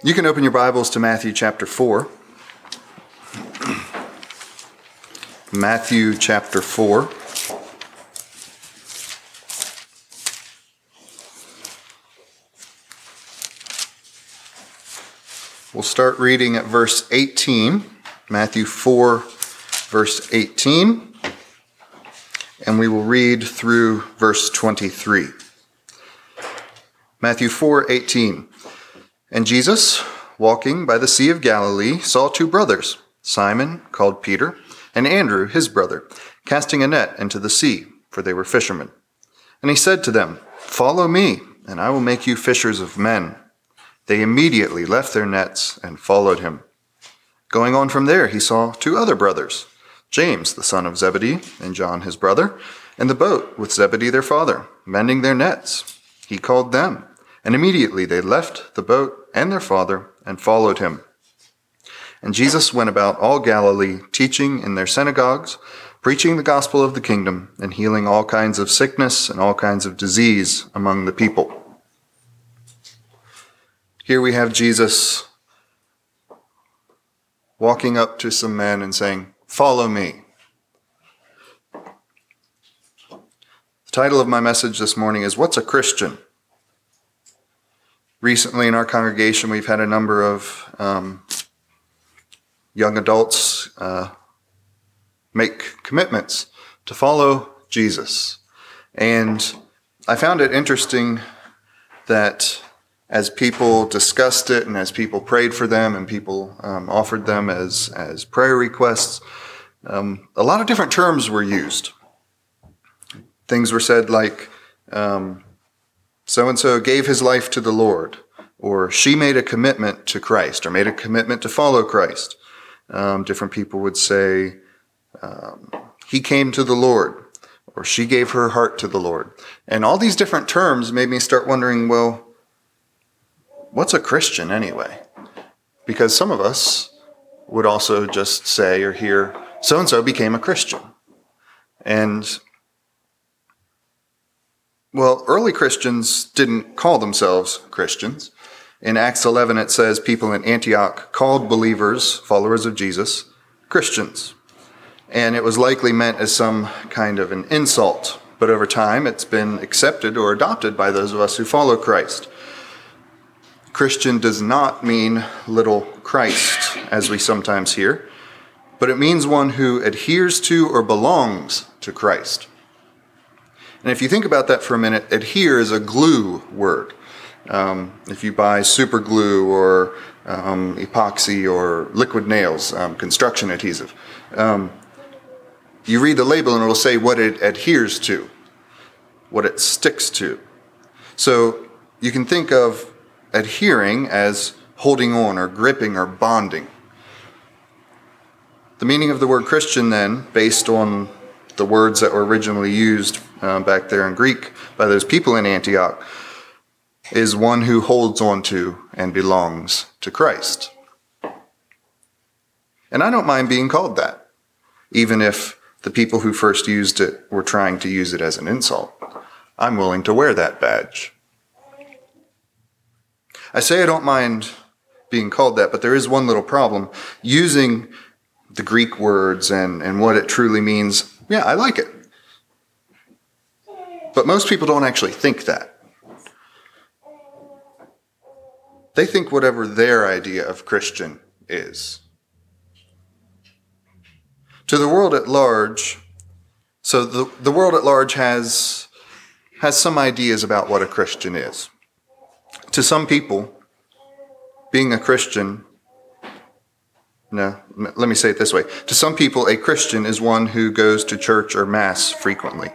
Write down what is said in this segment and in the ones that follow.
You can open your Bibles to Matthew chapter 4. Matthew chapter 4. We'll start reading at verse 18, Matthew 4, verse 18, and we will read through verse 23. Matthew 4, 18. And Jesus, walking by the Sea of Galilee, saw two brothers, Simon, called Peter, and Andrew, his brother, casting a net into the sea, for they were fishermen. And he said to them, Follow me, and I will make you fishers of men. They immediately left their nets and followed him. Going on from there, he saw two other brothers, James, the son of Zebedee, and John, his brother, in the boat with Zebedee, their father, mending their nets. He called them, and immediately they left the boat and their father and followed him. And Jesus went about all Galilee, teaching in their synagogues, preaching the gospel of the kingdom, and healing all kinds of sickness and all kinds of disease among the people. Here we have Jesus walking up to some men and saying, Follow me. The title of my message this morning is What's a Christian? Recently in our congregation, we've had a number of um, young adults uh, make commitments to follow Jesus. And I found it interesting that as people discussed it and as people prayed for them and people um, offered them as, as prayer requests, um, a lot of different terms were used. Things were said like, so and so gave his life to the Lord, or she made a commitment to Christ, or made a commitment to follow Christ. Um, different people would say, um, he came to the Lord, or she gave her heart to the Lord. And all these different terms made me start wondering, well, what's a Christian anyway? Because some of us would also just say or hear, so and so became a Christian. And, well, early Christians didn't call themselves Christians. In Acts 11, it says people in Antioch called believers, followers of Jesus, Christians. And it was likely meant as some kind of an insult. But over time, it's been accepted or adopted by those of us who follow Christ. Christian does not mean little Christ, as we sometimes hear, but it means one who adheres to or belongs to Christ. And if you think about that for a minute, adhere is a glue word. Um, if you buy super glue or um, epoxy or liquid nails, um, construction adhesive, um, you read the label and it will say what it adheres to, what it sticks to. So you can think of adhering as holding on or gripping or bonding. The meaning of the word Christian, then, based on the words that were originally used uh, back there in Greek by those people in Antioch, is one who holds on to and belongs to Christ. And I don't mind being called that, even if the people who first used it were trying to use it as an insult. I'm willing to wear that badge. I say I don't mind being called that, but there is one little problem. Using the Greek words and, and what it truly means, yeah, I like it. But most people don't actually think that. They think whatever their idea of Christian is. To the world at large, so the, the world at large has, has some ideas about what a Christian is. To some people, being a Christian, no, let me say it this way. To some people, a Christian is one who goes to church or Mass frequently.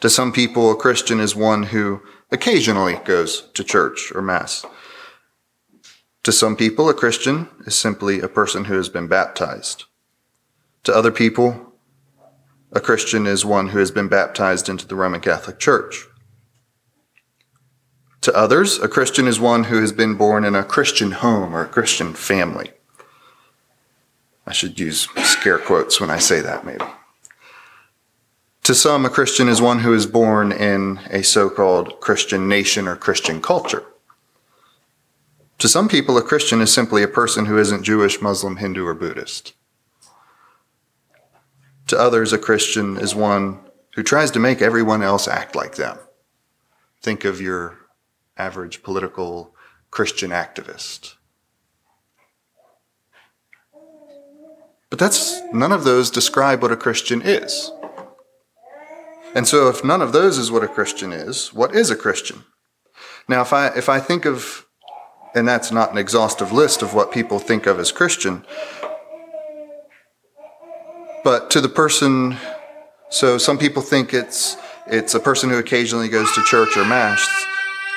To some people, a Christian is one who occasionally goes to church or Mass. To some people, a Christian is simply a person who has been baptized. To other people, a Christian is one who has been baptized into the Roman Catholic Church. To others, a Christian is one who has been born in a Christian home or a Christian family. I should use scare quotes when I say that, maybe. To some, a Christian is one who is born in a so called Christian nation or Christian culture. To some people, a Christian is simply a person who isn't Jewish, Muslim, Hindu, or Buddhist. To others, a Christian is one who tries to make everyone else act like them. Think of your average political Christian activist. But that's none of those describe what a Christian is. And so if none of those is what a Christian is, what is a Christian? Now if I if I think of and that's not an exhaustive list of what people think of as Christian, but to the person so some people think it's it's a person who occasionally goes to church or mass.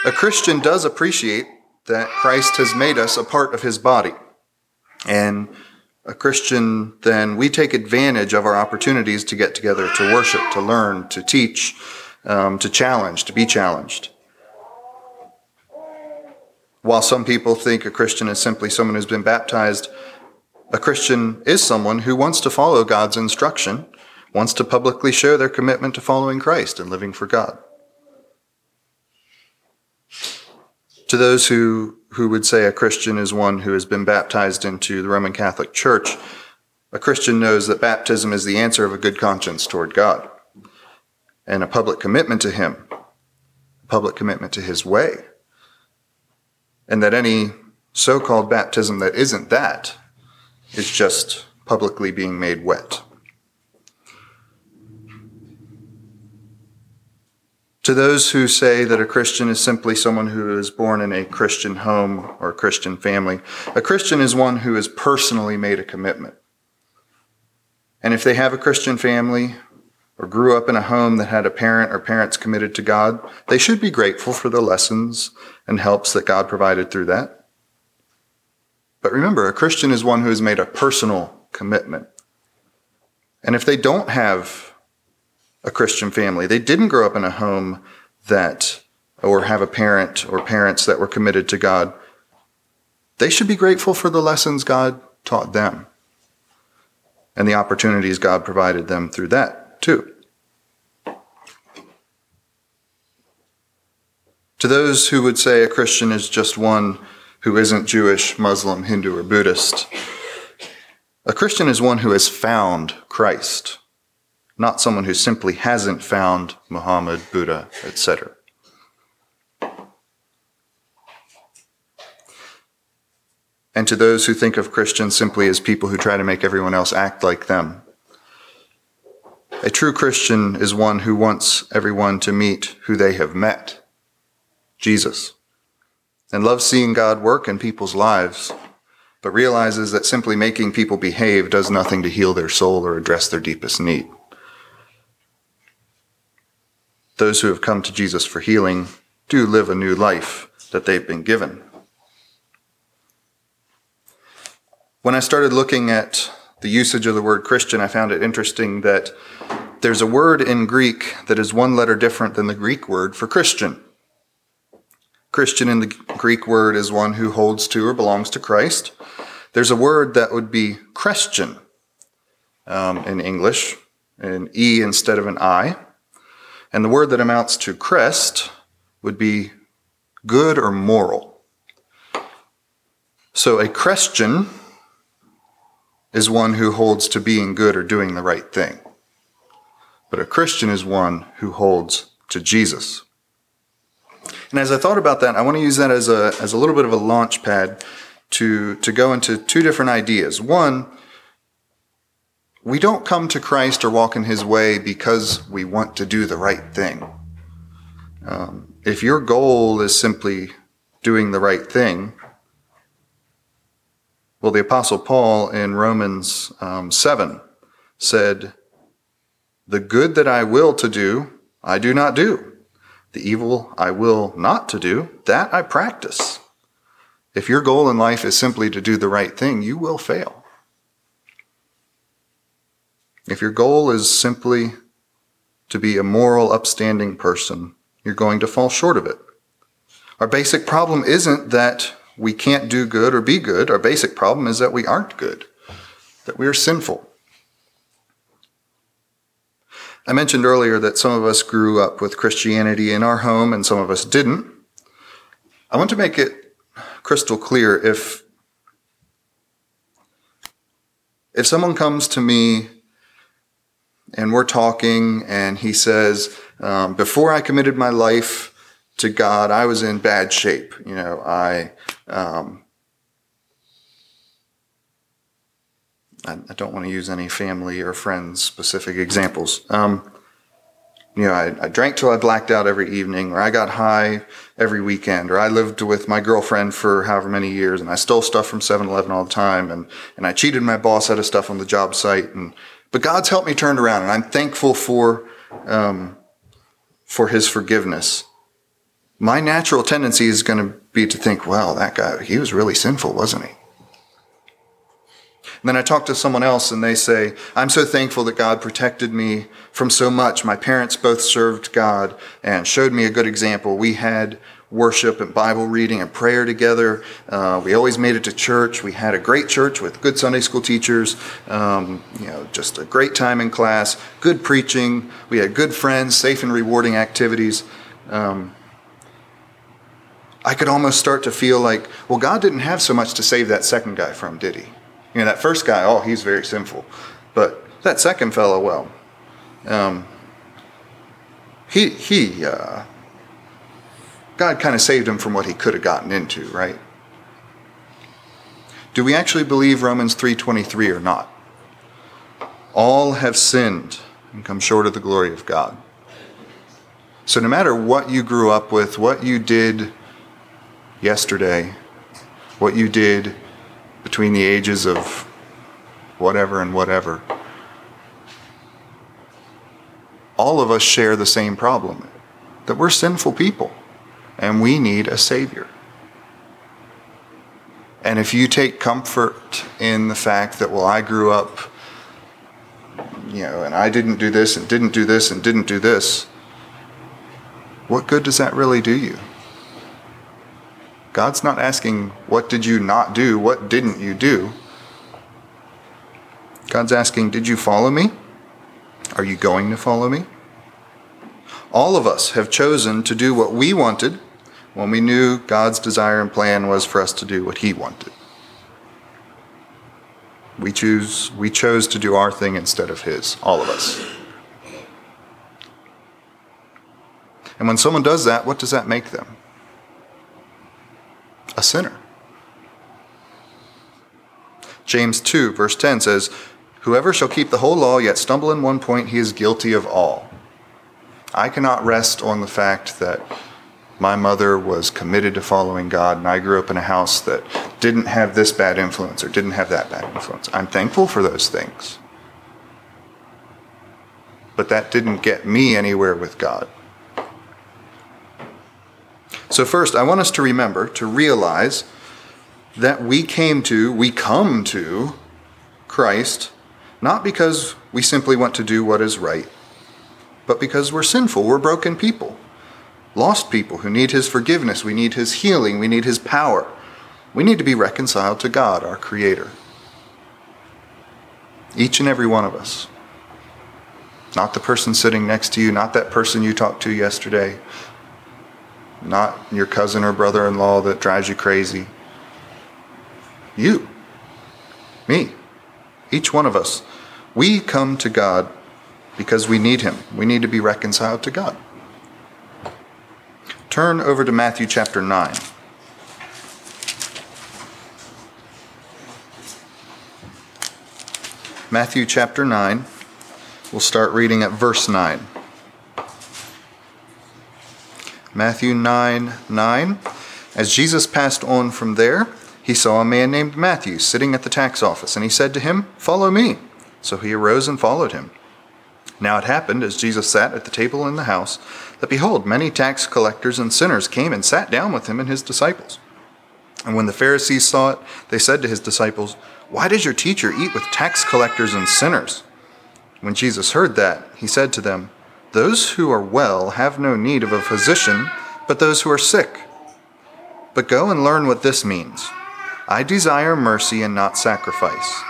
A Christian does appreciate that Christ has made us a part of his body. And a Christian, then we take advantage of our opportunities to get together, to worship, to learn, to teach, um, to challenge, to be challenged. While some people think a Christian is simply someone who's been baptized, a Christian is someone who wants to follow God's instruction, wants to publicly show their commitment to following Christ and living for God. To those who who would say a Christian is one who has been baptized into the Roman Catholic Church, a Christian knows that baptism is the answer of a good conscience toward God and a public commitment to Him, a public commitment to His way. And that any so called baptism that isn't that is just publicly being made wet. To those who say that a Christian is simply someone who is born in a Christian home or a Christian family, a Christian is one who has personally made a commitment. And if they have a Christian family or grew up in a home that had a parent or parents committed to God, they should be grateful for the lessons and helps that God provided through that. But remember, a Christian is one who has made a personal commitment. And if they don't have a Christian family. They didn't grow up in a home that, or have a parent or parents that were committed to God. They should be grateful for the lessons God taught them and the opportunities God provided them through that, too. To those who would say a Christian is just one who isn't Jewish, Muslim, Hindu, or Buddhist, a Christian is one who has found Christ not someone who simply hasn't found Muhammad, Buddha, etc. And to those who think of Christians simply as people who try to make everyone else act like them, a true Christian is one who wants everyone to meet who they have met, Jesus, and loves seeing God work in people's lives, but realizes that simply making people behave does nothing to heal their soul or address their deepest need those who have come to Jesus for healing do live a new life that they've been given. When I started looking at the usage of the word Christian, I found it interesting that there's a word in Greek that is one letter different than the Greek word for Christian. Chrestian in the Greek word is one who holds to or belongs to Christ. There's a word that would be Christian um, in English, an E instead of an I. And the word that amounts to crest would be good or moral. So a Chrestian is one who holds to being good or doing the right thing. But a Christian is one who holds to Jesus. And as I thought about that, I want to use that as a, as a little bit of a launch pad to, to go into two different ideas. One we don't come to Christ or walk in his way because we want to do the right thing. Um, if your goal is simply doing the right thing, well, the Apostle Paul in Romans um, 7 said, The good that I will to do, I do not do. The evil I will not to do, that I practice. If your goal in life is simply to do the right thing, you will fail. If your goal is simply to be a moral, upstanding person, you're going to fall short of it. Our basic problem isn't that we can't do good or be good. Our basic problem is that we aren't good, that we are sinful. I mentioned earlier that some of us grew up with Christianity in our home and some of us didn't. I want to make it crystal clear. If if someone comes to me and we're talking and he says, um, before I committed my life to God, I was in bad shape. You know, I, um, I, I, don't want to use any family or friends specific examples. Um, you know, I, I, drank till I blacked out every evening, or I got high every weekend, or I lived with my girlfriend for however many years, and I stole stuff from 7-Eleven all the time, and, and I cheated my boss out of stuff on the job site, and but God's helped me turn around, and I'm thankful for um, for His forgiveness. My natural tendency is going to be to think, "Well, that guy, he was really sinful, wasn't he?" And then I talk to someone else and they say, I'm so thankful that God protected me from so much. My parents both served God and showed me a good example. We had worship and Bible reading and prayer together. Uh, we always made it to church. We had a great church with good Sunday school teachers, um, you know, just a great time in class, good preaching. We had good friends, safe and rewarding activities. Um, I could almost start to feel like, well, God didn't have so much to save that second guy from, did he? You know, that first guy, oh, he's very sinful. But that second fellow, well, um, he, he, uh, God kind of saved him from what he could have gotten into, right? Do we actually believe Romans 3:23 or not? All have sinned and come short of the glory of God. So no matter what you grew up with, what you did yesterday, what you did between the ages of whatever and whatever, all of us share the same problem that we're sinful people and we need a Savior. And if you take comfort in the fact that, well, I grew up, you know, and I didn't do this and didn't do this and didn't do this, what good does that really do you? God's not asking, what did you not do? What didn't you do? God's asking, did you follow me? Are you going to follow me? All of us have chosen to do what we wanted when we knew God's desire and plan was for us to do what He wanted. We choose we chose to do our thing instead of His, all of us. And when someone does that, what does that make them? A sinner. James 2, verse 10 says, Whoever shall keep the whole law yet stumble in one point, he is guilty of all. I cannot rest on the fact that my mother was committed to following God, and I grew up in a house that didn't have this bad influence or didn't have that bad influence. I'm thankful for those things. But that didn't get me anywhere with God. So, first, I want us to remember, to realize that we came to, we come to Christ not because we simply want to do what is right, but because we're sinful, we're broken people lost people who need His forgiveness. We need His healing. We need His power. We need to be reconciled to God, our Creator. Each and every one of us. Not the person sitting next to you, not that person you talked to yesterday, not your cousin or brother in law that drives you crazy. You, me, each one of us. We come to God because we need Him. We need to be reconciled to God. Turn over to Matthew chapter 9. Matthew chapter 9. We'll start reading at verse 9. Matthew 9 9. As Jesus passed on from there, he saw a man named Matthew sitting at the tax office, and he said to him, Follow me. So he arose and followed him. Now it happened, as Jesus sat at the table in the house, that behold, many tax collectors and sinners came and sat down with him and his disciples. And when the Pharisees saw it, they said to his disciples, Why does your teacher eat with tax collectors and sinners? When Jesus heard that, he said to them, Those who are well have no need of a physician, but those who are sick. But go and learn what this means. I desire mercy and not sacrifice.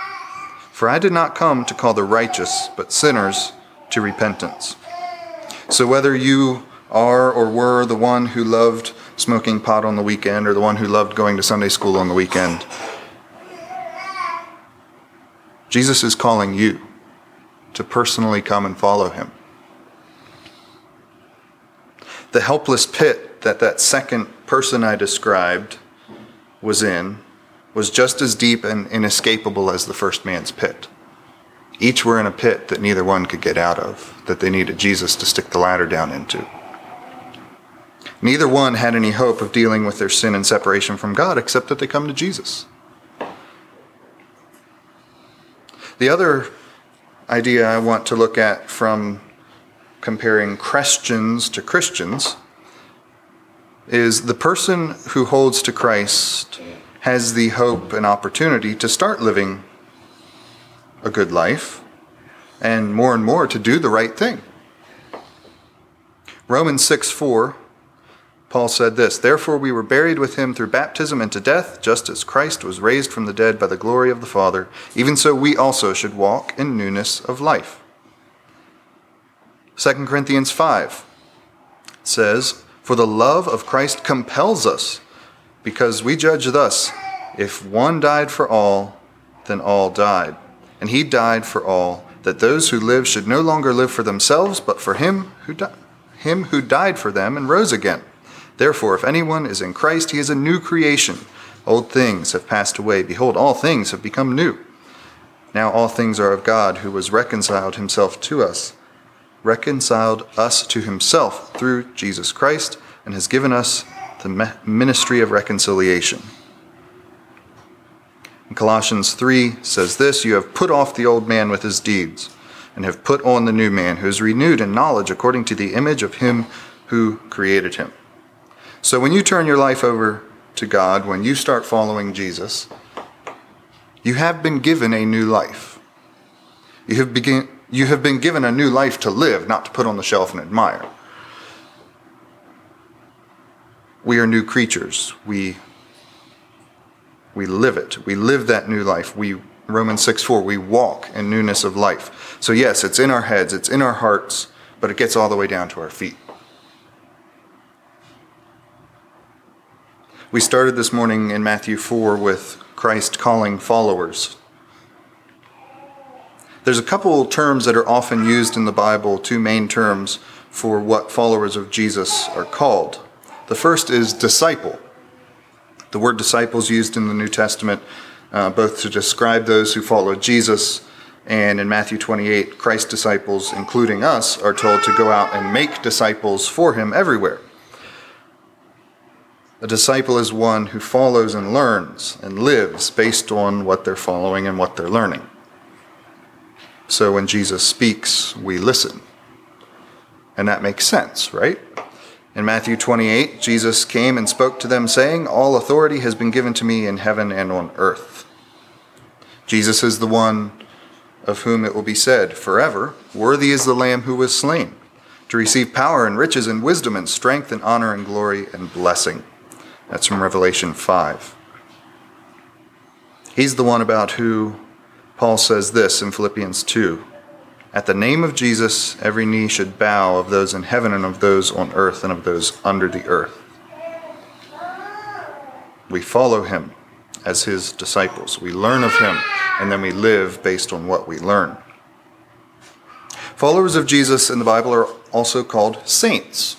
For I did not come to call the righteous, but sinners to repentance. So whether you are or were the one who loved smoking pot on the weekend or the one who loved going to Sunday school on the weekend. Jesus is calling you to personally come and follow him. The helpless pit that that second person I described was in was just as deep and inescapable as the first man's pit. Each were in a pit that neither one could get out of, that they needed Jesus to stick the ladder down into. Neither one had any hope of dealing with their sin and separation from God except that they come to Jesus. The other idea I want to look at from comparing Christians to Christians is the person who holds to Christ has the hope and opportunity to start living a good life and more and more to do the right thing. Romans 6 4, Paul said this Therefore we were buried with him through baptism into death, just as Christ was raised from the dead by the glory of the Father. Even so we also should walk in newness of life. 2 Corinthians 5 says, For the love of Christ compels us, because we judge thus if one died for all, then all died. And he died for all, that those who live should no longer live for themselves, but for him who, di- him who died for them and rose again. Therefore, if anyone is in Christ, he is a new creation. Old things have passed away. Behold, all things have become new. Now all things are of God, who was reconciled himself to us, reconciled us to himself through Jesus Christ, and has given us the ministry of reconciliation. Colossians 3 says this You have put off the old man with his deeds, and have put on the new man, who is renewed in knowledge according to the image of him who created him. So when you turn your life over to God, when you start following Jesus, you have been given a new life. You have, begin, you have been given a new life to live, not to put on the shelf and admire. We are new creatures. We we live it. We live that new life. We Romans 6 4, we walk in newness of life. So, yes, it's in our heads, it's in our hearts, but it gets all the way down to our feet. We started this morning in Matthew 4 with Christ calling followers. There's a couple terms that are often used in the Bible, two main terms for what followers of Jesus are called. The first is disciple. The word disciples used in the New Testament uh, both to describe those who follow Jesus and in Matthew 28, Christ's disciples, including us, are told to go out and make disciples for him everywhere. A disciple is one who follows and learns and lives based on what they're following and what they're learning. So when Jesus speaks, we listen. And that makes sense, right? In Matthew 28, Jesus came and spoke to them, saying, All authority has been given to me in heaven and on earth. Jesus is the one of whom it will be said, Forever, worthy is the Lamb who was slain, to receive power and riches and wisdom and strength and honor and glory and blessing. That's from Revelation 5. He's the one about who Paul says this in Philippians 2 at the name of Jesus, every knee should bow of those in heaven and of those on earth and of those under the earth. We follow him as his disciples. We learn of him, and then we live based on what we learn. Followers of Jesus in the Bible are also called saints.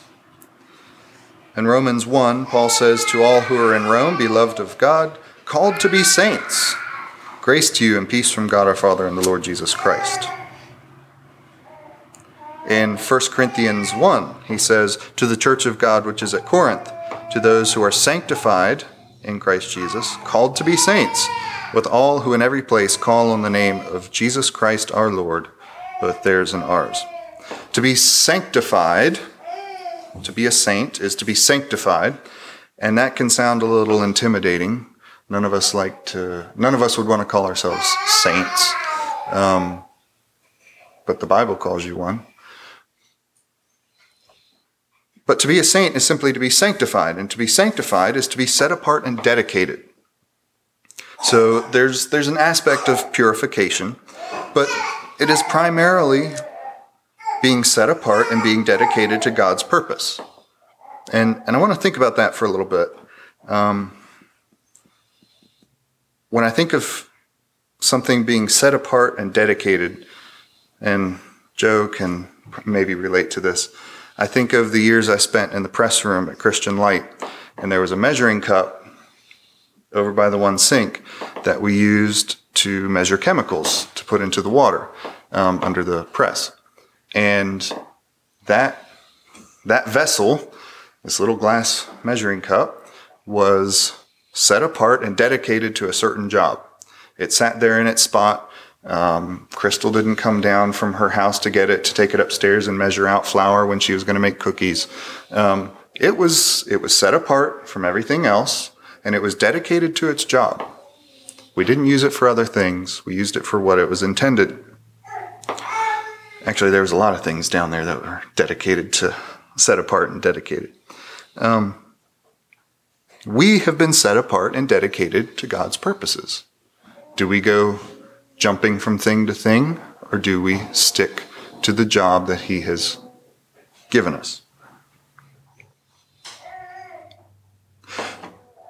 In Romans 1, Paul says, To all who are in Rome, beloved of God, called to be saints, grace to you and peace from God our Father and the Lord Jesus Christ in 1 Corinthians 1. He says, To the church of God which is at Corinth, to those who are sanctified in Christ Jesus, called to be saints, with all who in every place call on the name of Jesus Christ our Lord, both theirs and ours. To be sanctified, to be a saint, is to be sanctified, and that can sound a little intimidating. None of us like to, none of us would want to call ourselves saints. Um, but the Bible calls you one. But to be a saint is simply to be sanctified, and to be sanctified is to be set apart and dedicated. So there's, there's an aspect of purification, but it is primarily being set apart and being dedicated to God's purpose. And, and I want to think about that for a little bit. Um, when I think of something being set apart and dedicated, and Joe can maybe relate to this, I think of the years I spent in the press room at Christian Light, and there was a measuring cup over by the one sink that we used to measure chemicals to put into the water um, under the press. And that, that vessel, this little glass measuring cup, was set apart and dedicated to a certain job. It sat there in its spot. Um, Crystal didn't come down from her house to get it to take it upstairs and measure out flour when she was going to make cookies. Um, it was it was set apart from everything else, and it was dedicated to its job. We didn't use it for other things. We used it for what it was intended. Actually, there was a lot of things down there that were dedicated to set apart and dedicated. Um, we have been set apart and dedicated to God's purposes. Do we go jumping from thing to thing, or do we stick to the job that He has given us?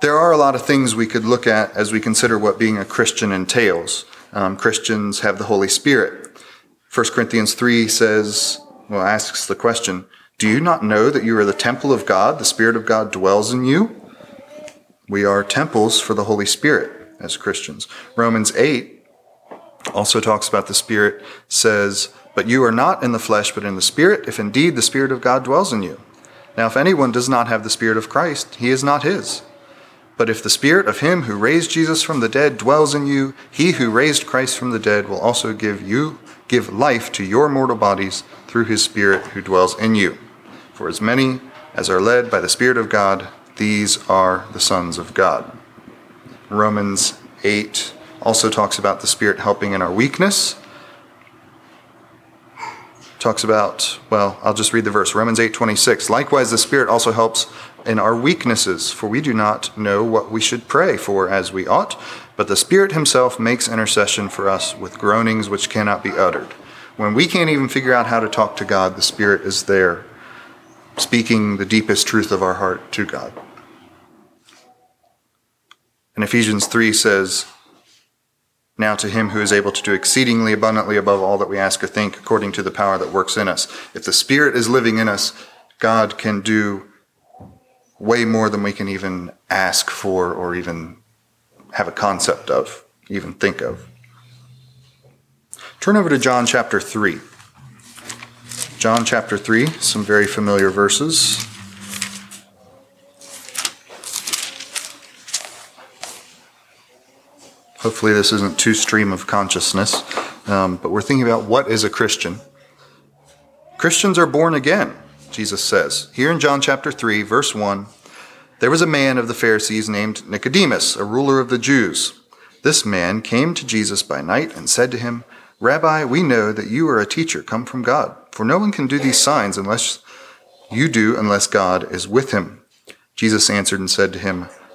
There are a lot of things we could look at as we consider what being a Christian entails. Um, Christians have the Holy Spirit. 1 Corinthians 3 says, well, asks the question, Do you not know that you are the temple of God? The Spirit of God dwells in you? We are temples for the Holy Spirit as Christians. Romans 8 also talks about the Spirit, says, But you are not in the flesh, but in the Spirit, if indeed the Spirit of God dwells in you. Now, if anyone does not have the Spirit of Christ, he is not his. But if the Spirit of him who raised Jesus from the dead dwells in you, he who raised Christ from the dead will also give you give life to your mortal bodies through his Spirit who dwells in you. For as many as are led by the Spirit of God, these are the sons of God. Romans 8 also talks about the Spirit helping in our weakness. Talks about, well, I'll just read the verse. Romans 8:26. Likewise the Spirit also helps in our weaknesses, for we do not know what we should pray for as we ought, but the Spirit Himself makes intercession for us with groanings which cannot be uttered. When we can't even figure out how to talk to God, the Spirit is there, speaking the deepest truth of our heart to God. And Ephesians 3 says, Now to him who is able to do exceedingly abundantly above all that we ask or think, according to the power that works in us. If the Spirit is living in us, God can do way more than we can even ask for or even have a concept of, even think of. Turn over to John chapter 3. John chapter 3, some very familiar verses. Hopefully, this isn't too stream of consciousness, um, but we're thinking about what is a Christian. Christians are born again, Jesus says. Here in John chapter 3, verse 1, there was a man of the Pharisees named Nicodemus, a ruler of the Jews. This man came to Jesus by night and said to him, Rabbi, we know that you are a teacher come from God, for no one can do these signs unless you do, unless God is with him. Jesus answered and said to him,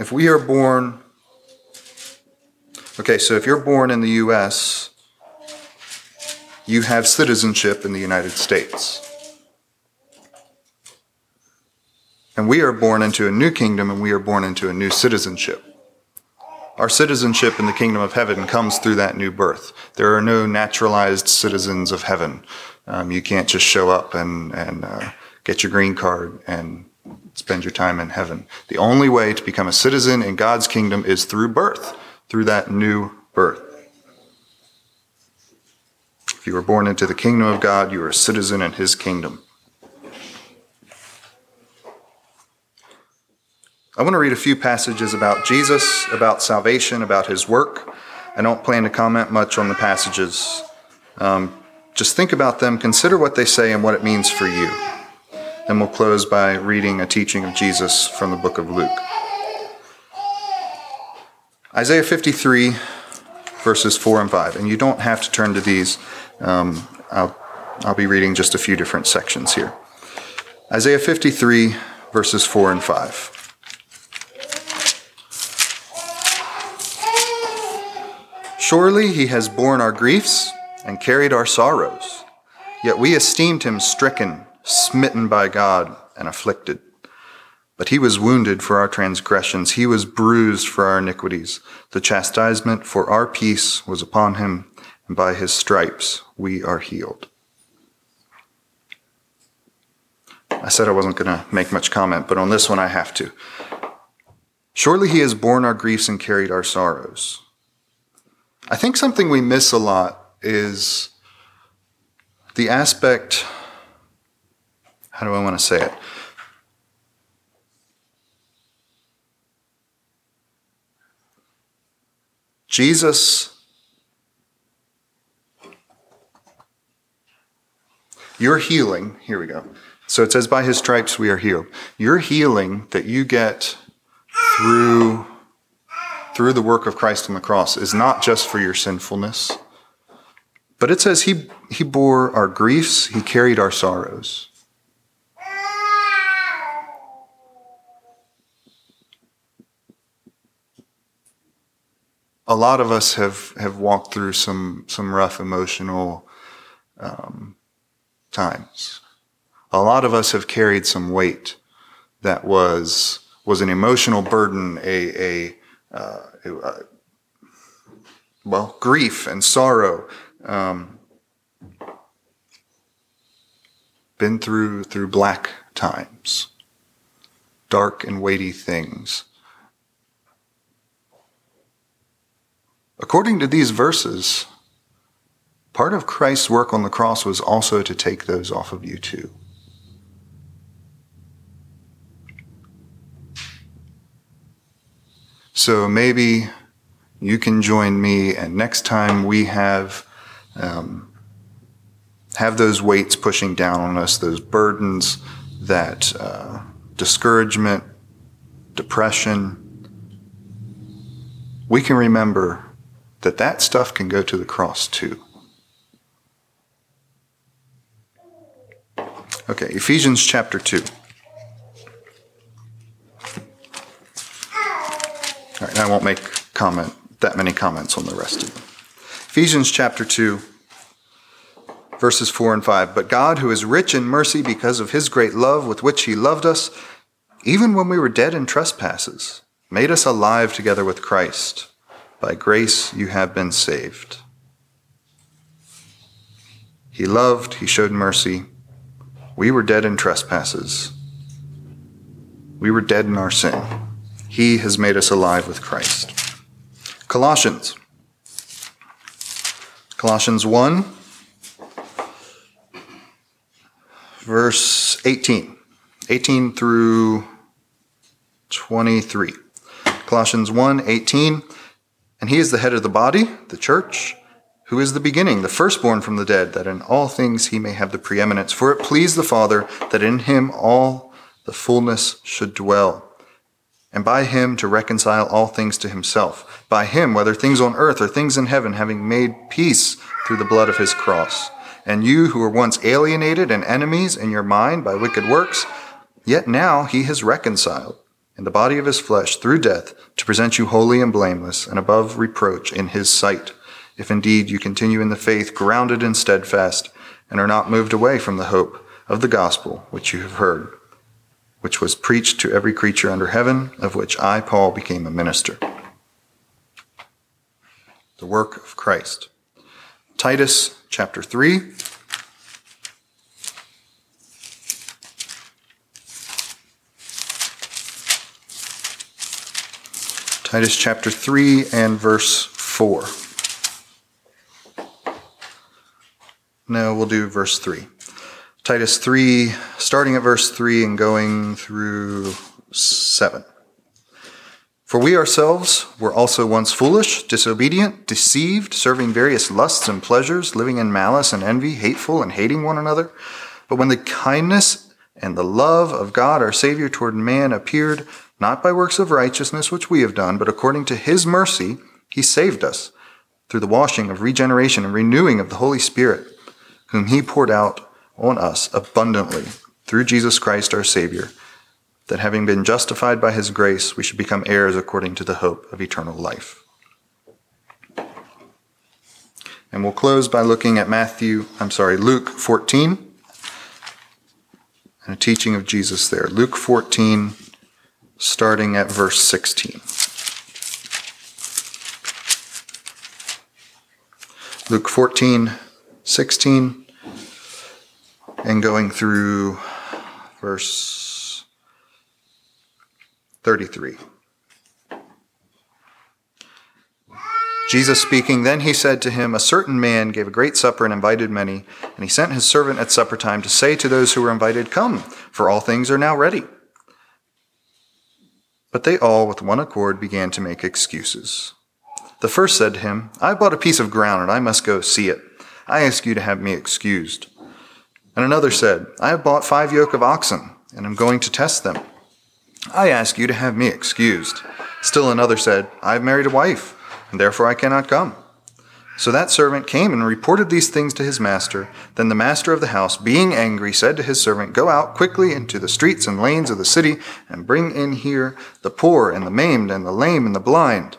If we are born, okay, so if you're born in the U.S., you have citizenship in the United States. And we are born into a new kingdom and we are born into a new citizenship. Our citizenship in the kingdom of heaven comes through that new birth. There are no naturalized citizens of heaven. Um, you can't just show up and, and uh, get your green card and spend your time in heaven. The only way to become a citizen in God's kingdom is through birth, through that new birth. If you were born into the kingdom of God, you are a citizen in his kingdom. I want to read a few passages about Jesus, about salvation, about his work. I don't plan to comment much on the passages. Um, just think about them, consider what they say and what it means for you. Then we'll close by reading a teaching of Jesus from the book of Luke. Isaiah 53, verses 4 and 5. And you don't have to turn to these. Um, I'll, I'll be reading just a few different sections here. Isaiah 53, verses 4 and 5. Surely he has borne our griefs and carried our sorrows. Yet we esteemed him stricken, smitten by God, and afflicted. But he was wounded for our transgressions, he was bruised for our iniquities. The chastisement for our peace was upon him, and by his stripes we are healed. I said I wasn't going to make much comment, but on this one I have to. Surely he has borne our griefs and carried our sorrows. I think something we miss a lot is the aspect, how do I want to say it? Jesus, your healing, here we go. So it says, by his stripes we are healed. Your healing that you get through, through the work of Christ on the cross is not just for your sinfulness, but it says he, he bore our griefs, he carried our sorrows. A lot of us have, have walked through some, some rough emotional um, times. A lot of us have carried some weight that was, was an emotional burden, a, a, uh, a well, grief and sorrow. Um, been through through black times, dark and weighty things. According to these verses, part of Christ's work on the cross was also to take those off of you too. So maybe you can join me, and next time we have um, have those weights pushing down on us, those burdens, that uh, discouragement, depression, we can remember that that stuff can go to the cross too. Okay, Ephesians chapter 2. All right, I won't make comment that many comments on the rest of them. Ephesians chapter 2 verses 4 and 5. But God, who is rich in mercy because of his great love with which he loved us, even when we were dead in trespasses, made us alive together with Christ. By grace you have been saved. He loved, he showed mercy. We were dead in trespasses. We were dead in our sin. He has made us alive with Christ. Colossians. Colossians 1, verse 18. 18 through 23. Colossians 1, 18. And he is the head of the body, the church, who is the beginning, the firstborn from the dead, that in all things he may have the preeminence. For it pleased the Father that in him all the fullness should dwell, and by him to reconcile all things to himself. By him, whether things on earth or things in heaven, having made peace through the blood of his cross. And you who were once alienated and enemies in your mind by wicked works, yet now he has reconciled in the body of his flesh through death to present you holy and blameless and above reproach in his sight, if indeed you continue in the faith, grounded and steadfast, and are not moved away from the hope of the gospel which you have heard, which was preached to every creature under heaven, of which I, Paul, became a minister. The work of Christ. Titus chapter 3. Titus chapter 3 and verse 4. No, we'll do verse 3. Titus 3, starting at verse 3 and going through 7. For we ourselves were also once foolish, disobedient, deceived, serving various lusts and pleasures, living in malice and envy, hateful and hating one another. But when the kindness And the love of God our Savior toward man appeared not by works of righteousness which we have done, but according to his mercy, he saved us through the washing of regeneration and renewing of the Holy Spirit, whom he poured out on us abundantly through Jesus Christ our Savior, that having been justified by his grace, we should become heirs according to the hope of eternal life. And we'll close by looking at Matthew, I'm sorry, Luke 14, and a teaching of Jesus there. Luke 14, starting at verse 16. Luke 14, 16, and going through verse 33. Jesus speaking, then he said to him, A certain man gave a great supper and invited many, and he sent his servant at supper time to say to those who were invited, Come, for all things are now ready. But they all, with one accord, began to make excuses. The first said to him, I have bought a piece of ground, and I must go see it. I ask you to have me excused. And another said, I have bought five yoke of oxen, and am going to test them. I ask you to have me excused. Still another said, I have married a wife and therefore I cannot come. So that servant came and reported these things to his master. Then the master of the house, being angry, said to his servant, Go out quickly into the streets and lanes of the city, and bring in here the poor and the maimed and the lame and the blind.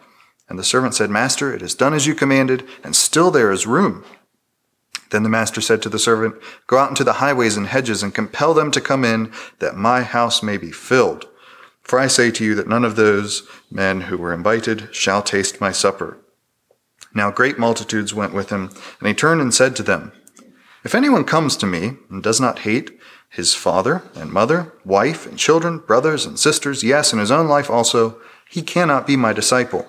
And the servant said, Master, it is done as you commanded, and still there is room. Then the master said to the servant, Go out into the highways and hedges, and compel them to come in, that my house may be filled. For I say to you that none of those men who were invited shall taste my supper. Now great multitudes went with him, and he turned and said to them, If anyone comes to me and does not hate his father and mother, wife and children, brothers and sisters, yes, and his own life also, he cannot be my disciple.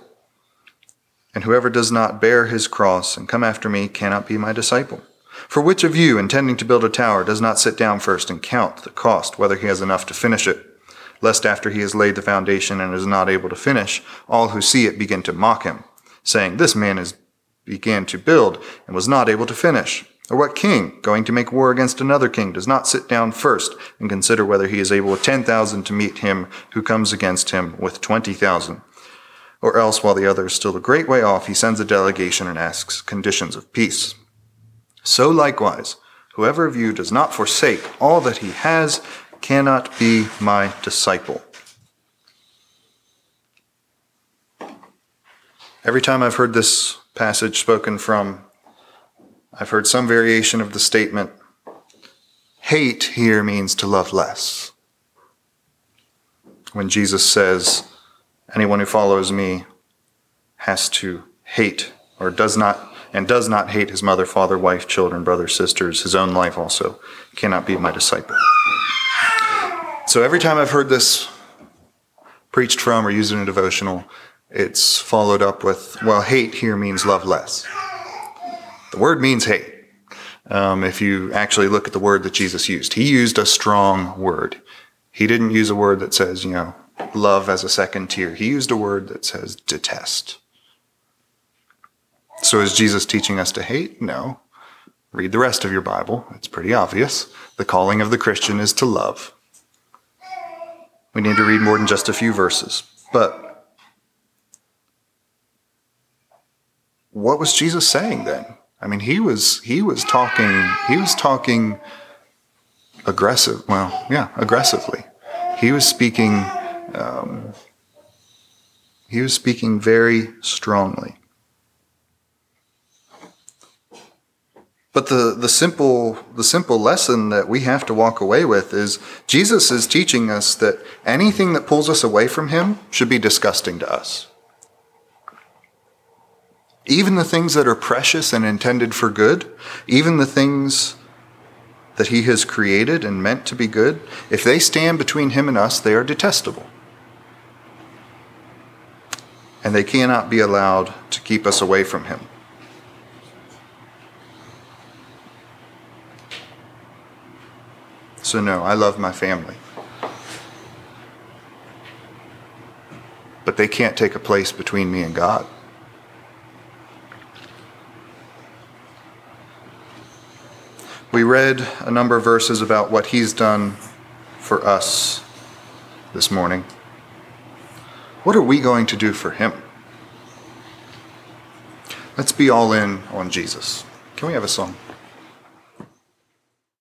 And whoever does not bear his cross and come after me cannot be my disciple. For which of you, intending to build a tower, does not sit down first and count the cost, whether he has enough to finish it? lest after he has laid the foundation and is not able to finish, all who see it begin to mock him, saying, This man is began to build and was not able to finish. Or what king, going to make war against another king, does not sit down first and consider whether he is able with ten thousand to meet him who comes against him with twenty thousand? Or else, while the other is still a great way off, he sends a delegation and asks conditions of peace. So likewise, whoever of you does not forsake all that he has cannot be my disciple. Every time I've heard this passage spoken from, I've heard some variation of the statement hate here means to love less. When Jesus says, anyone who follows me has to hate or does not and does not hate his mother, father, wife, children, brothers, sisters, his own life also, cannot be my disciple. So every time I've heard this preached from or used in a devotional, it's followed up with, well, hate here means love less. The word means hate. Um, if you actually look at the word that Jesus used, he used a strong word. He didn't use a word that says, you know, love as a second tier. He used a word that says detest. So is Jesus teaching us to hate? No. Read the rest of your Bible. It's pretty obvious. The calling of the Christian is to love. We need to read more than just a few verses. But what was Jesus saying then? I mean, he was he was talking he was talking aggressive. Well, yeah, aggressively. He was speaking. Um, he was speaking very strongly. But the, the simple the simple lesson that we have to walk away with is Jesus is teaching us that anything that pulls us away from him should be disgusting to us. Even the things that are precious and intended for good, even the things that he has created and meant to be good, if they stand between him and us, they are detestable. And they cannot be allowed to keep us away from him. So, no, I love my family. But they can't take a place between me and God. We read a number of verses about what he's done for us this morning, what are we going to do for him? Let's be all in on Jesus. Can we have a song?